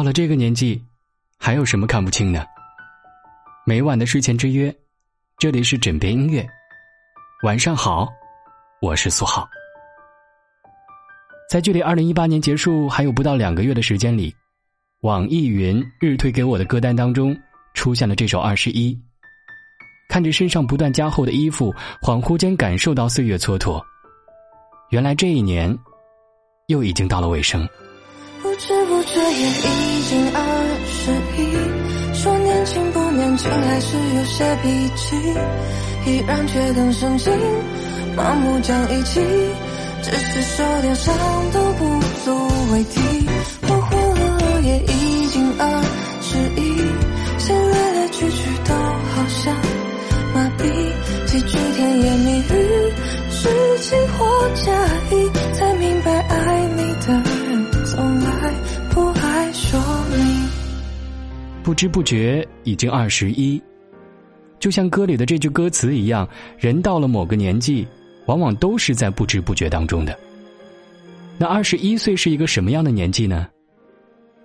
到了这个年纪，还有什么看不清呢？每晚的睡前之约，这里是枕边音乐。晚上好，我是苏浩。在距离二零一八年结束还有不到两个月的时间里，网易云日推给我的歌单当中出现了这首《二十一》。看着身上不断加厚的衣服，恍惚间感受到岁月蹉跎。原来这一年，又已经到了尾声。不知不觉也已经二十一，说年轻不年轻，还是有些脾气，依然觉得神经，盲目讲义气，只是受点伤都不足为提。恍恍惚惚也已经二十一，些来来去去都好像麻痹，几句甜言蜜语，是情或假意，才明白爱你的人。从不知不觉已经二十一，就像歌里的这句歌词一样，人到了某个年纪，往往都是在不知不觉当中的。那二十一岁是一个什么样的年纪呢？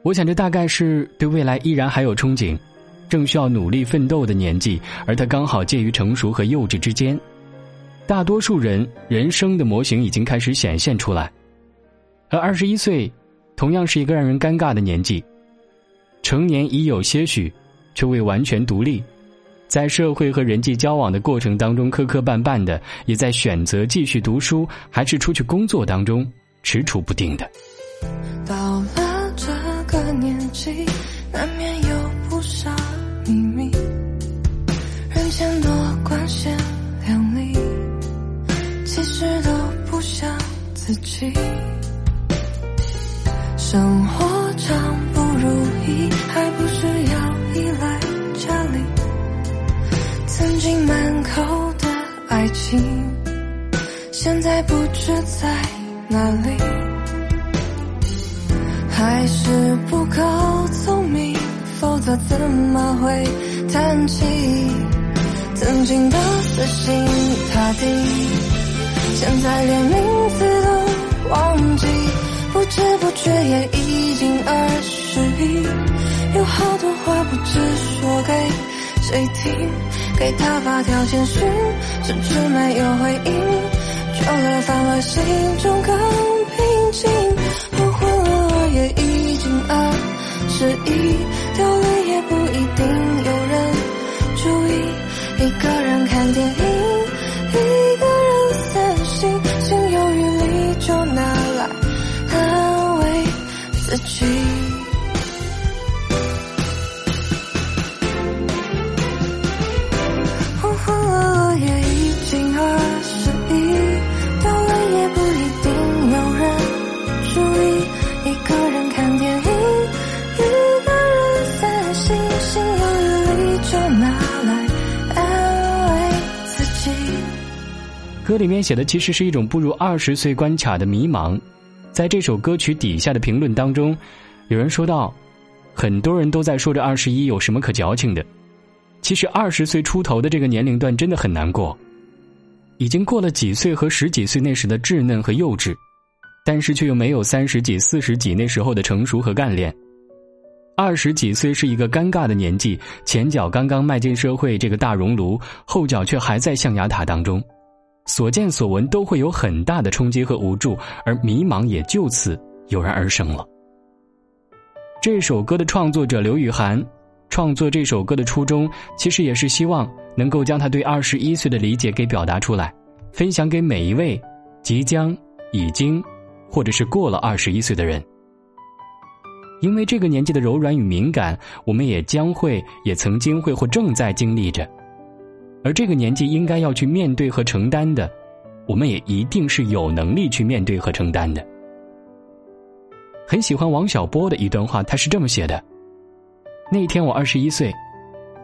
我想这大概是对未来依然还有憧憬，正需要努力奋斗的年纪，而它刚好介于成熟和幼稚之间。大多数人人生的模型已经开始显现出来，而二十一岁。同样是一个让人尴尬的年纪，成年已有些许，却未完全独立，在社会和人际交往的过程当中磕磕绊绊的，也在选择继续读书还是出去工作当中踟蹰不定的。到了这个年纪，难免有不少秘密，人前多光鲜亮丽，其实都不像自己。生活，还不是要依赖家里。曾经满口的爱情，现在不知在哪里。还是不够聪明，否则怎么会叹气？曾经的死心塌地，现在连名字都忘记。不知不觉也已经二十一，有好多话不知说给谁听，给他发条简讯，甚至没有回应，久了反而心中更平静。这里面写的其实是一种步入二十岁关卡的迷茫，在这首歌曲底下的评论当中，有人说道，很多人都在说这二十一有什么可矫情的，其实二十岁出头的这个年龄段真的很难过，已经过了几岁和十几岁那时的稚嫩和幼稚，但是却又没有三十几、四十几那时候的成熟和干练，二十几岁是一个尴尬的年纪，前脚刚刚迈进社会这个大熔炉，后脚却还在象牙塔当中。所见所闻都会有很大的冲击和无助，而迷茫也就此油然而生了。这首歌的创作者刘雨涵，创作这首歌的初衷，其实也是希望能够将他对二十一岁的理解给表达出来，分享给每一位即将、已经，或者是过了二十一岁的人。因为这个年纪的柔软与敏感，我们也将会、也曾经会或正在经历着。而这个年纪应该要去面对和承担的，我们也一定是有能力去面对和承担的。很喜欢王小波的一段话，他是这么写的：“那天我二十一岁，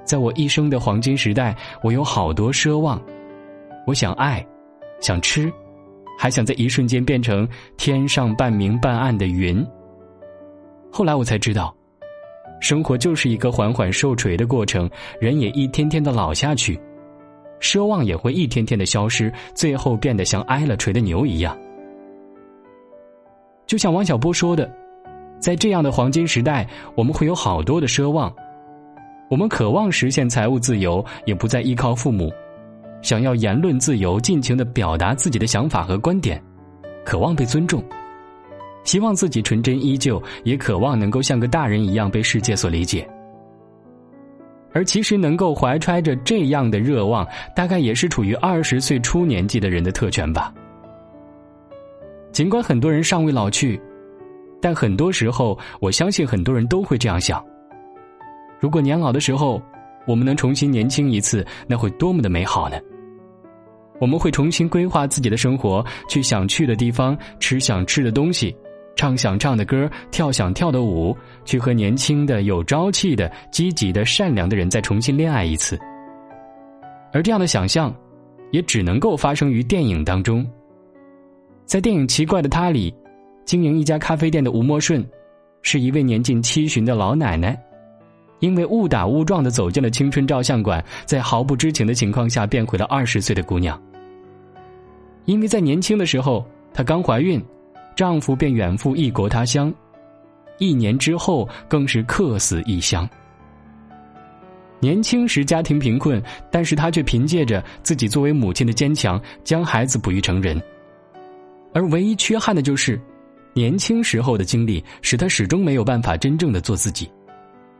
在我一生的黄金时代，我有好多奢望，我想爱，想吃，还想在一瞬间变成天上半明半暗的云。后来我才知道，生活就是一个缓缓受锤的过程，人也一天天的老下去。”奢望也会一天天的消失，最后变得像挨了锤的牛一样。就像王小波说的：“在这样的黄金时代，我们会有好多的奢望。我们渴望实现财务自由，也不再依靠父母；想要言论自由，尽情的表达自己的想法和观点；渴望被尊重；希望自己纯真依旧，也渴望能够像个大人一样被世界所理解。而其实，能够怀揣着这样的热望，大概也是处于二十岁初年纪的人的特权吧。尽管很多人尚未老去，但很多时候，我相信很多人都会这样想。如果年老的时候，我们能重新年轻一次，那会多么的美好呢？我们会重新规划自己的生活，去想去的地方，吃想吃的东西，唱想唱的歌，跳想跳的舞，去和年轻的、有朝气的、积极的、善良的人再重新恋爱一次。而这样的想象，也只能够发生于电影当中。在电影《奇怪的他》里，经营一家咖啡店的吴莫顺，是一位年近七旬的老奶奶。因为误打误撞的走进了青春照相馆，在毫不知情的情况下变回了二十岁的姑娘。因为在年轻的时候她刚怀孕，丈夫便远赴异国他乡，一年之后更是客死异乡。年轻时家庭贫困，但是她却凭借着自己作为母亲的坚强，将孩子哺育成人。而唯一缺憾的就是，年轻时候的经历使她始终没有办法真正的做自己。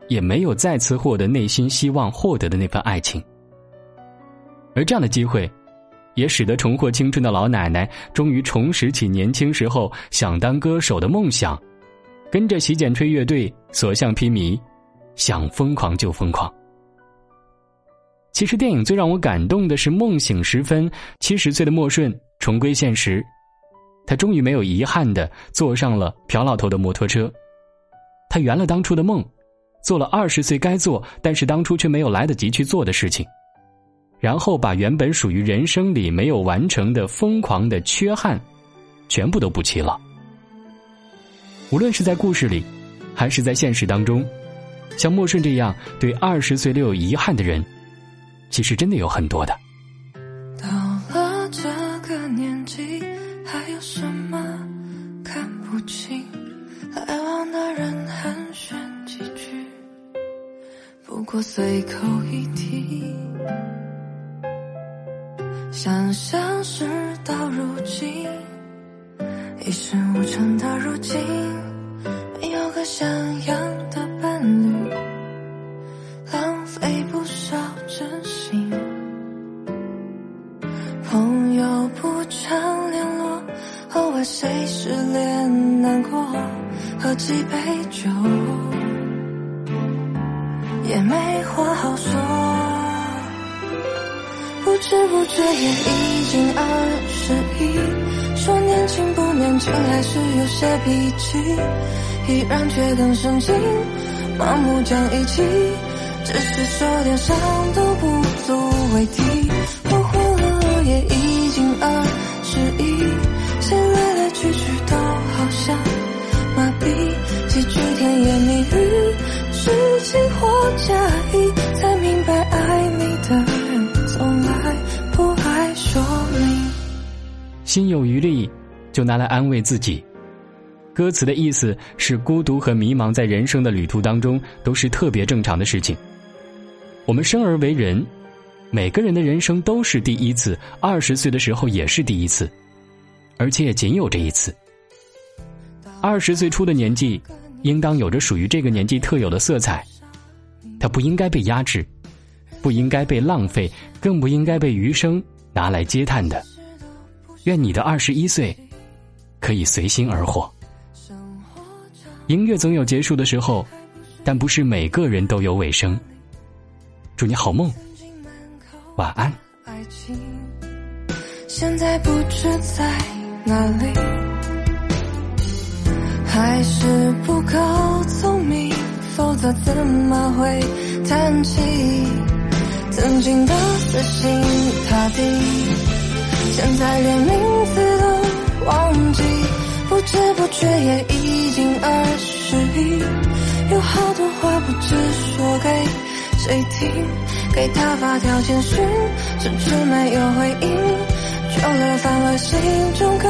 也没有再次获得内心希望获得的那份爱情，而这样的机会，也使得重获青春的老奶奶终于重拾起年轻时候想当歌手的梦想，跟着洗剪吹乐队所向披靡，想疯狂就疯狂。其实电影最让我感动的是梦醒时分，七十岁的莫顺重归现实，他终于没有遗憾的坐上了朴老头的摩托车，他圆了当初的梦。做了二十岁该做，但是当初却没有来得及去做的事情，然后把原本属于人生里没有完成的疯狂的缺憾，全部都补齐了。无论是在故事里，还是在现实当中，像莫顺这样对二十岁留有遗憾的人，其实真的有很多的。到了这个年纪，还有什么看不清？来往的人寒暄几句。不过随口一提，想象事到如今，一事无成的如今，没有个像样的伴侣，浪费不少真心。朋友不常联络，偶尔谁失恋难过，喝几杯酒。也没话好说，知不觉也已经二十一。说年轻不年轻，还是有些脾气，依然却更深情，盲目讲义气，只是说点伤都不足为提。活活了也已经二十一，些来来去去都好像麻痹，几句甜言蜜语。是情或假心有余力，就拿来安慰自己。歌词的意思是：孤独和迷茫在人生的旅途当中都是特别正常的事情。我们生而为人，每个人的人生都是第一次。二十岁的时候也是第一次，而且也仅有这一次。二十岁初的年纪。应当有着属于这个年纪特有的色彩，它不应该被压制，不应该被浪费，更不应该被余生拿来嗟叹的。愿你的二十一岁可以随心而活。音乐总有结束的时候，但不是每个人都有尾声。祝你好梦，晚安。爱情现在不知在哪里。还是不够聪明，否则怎么会谈起曾经的死心塌地？现在连名字都忘记，不知不觉也已经二十一，有好多话不知说给谁听，给他发条简讯，迟迟没有回应，久了反而心中歌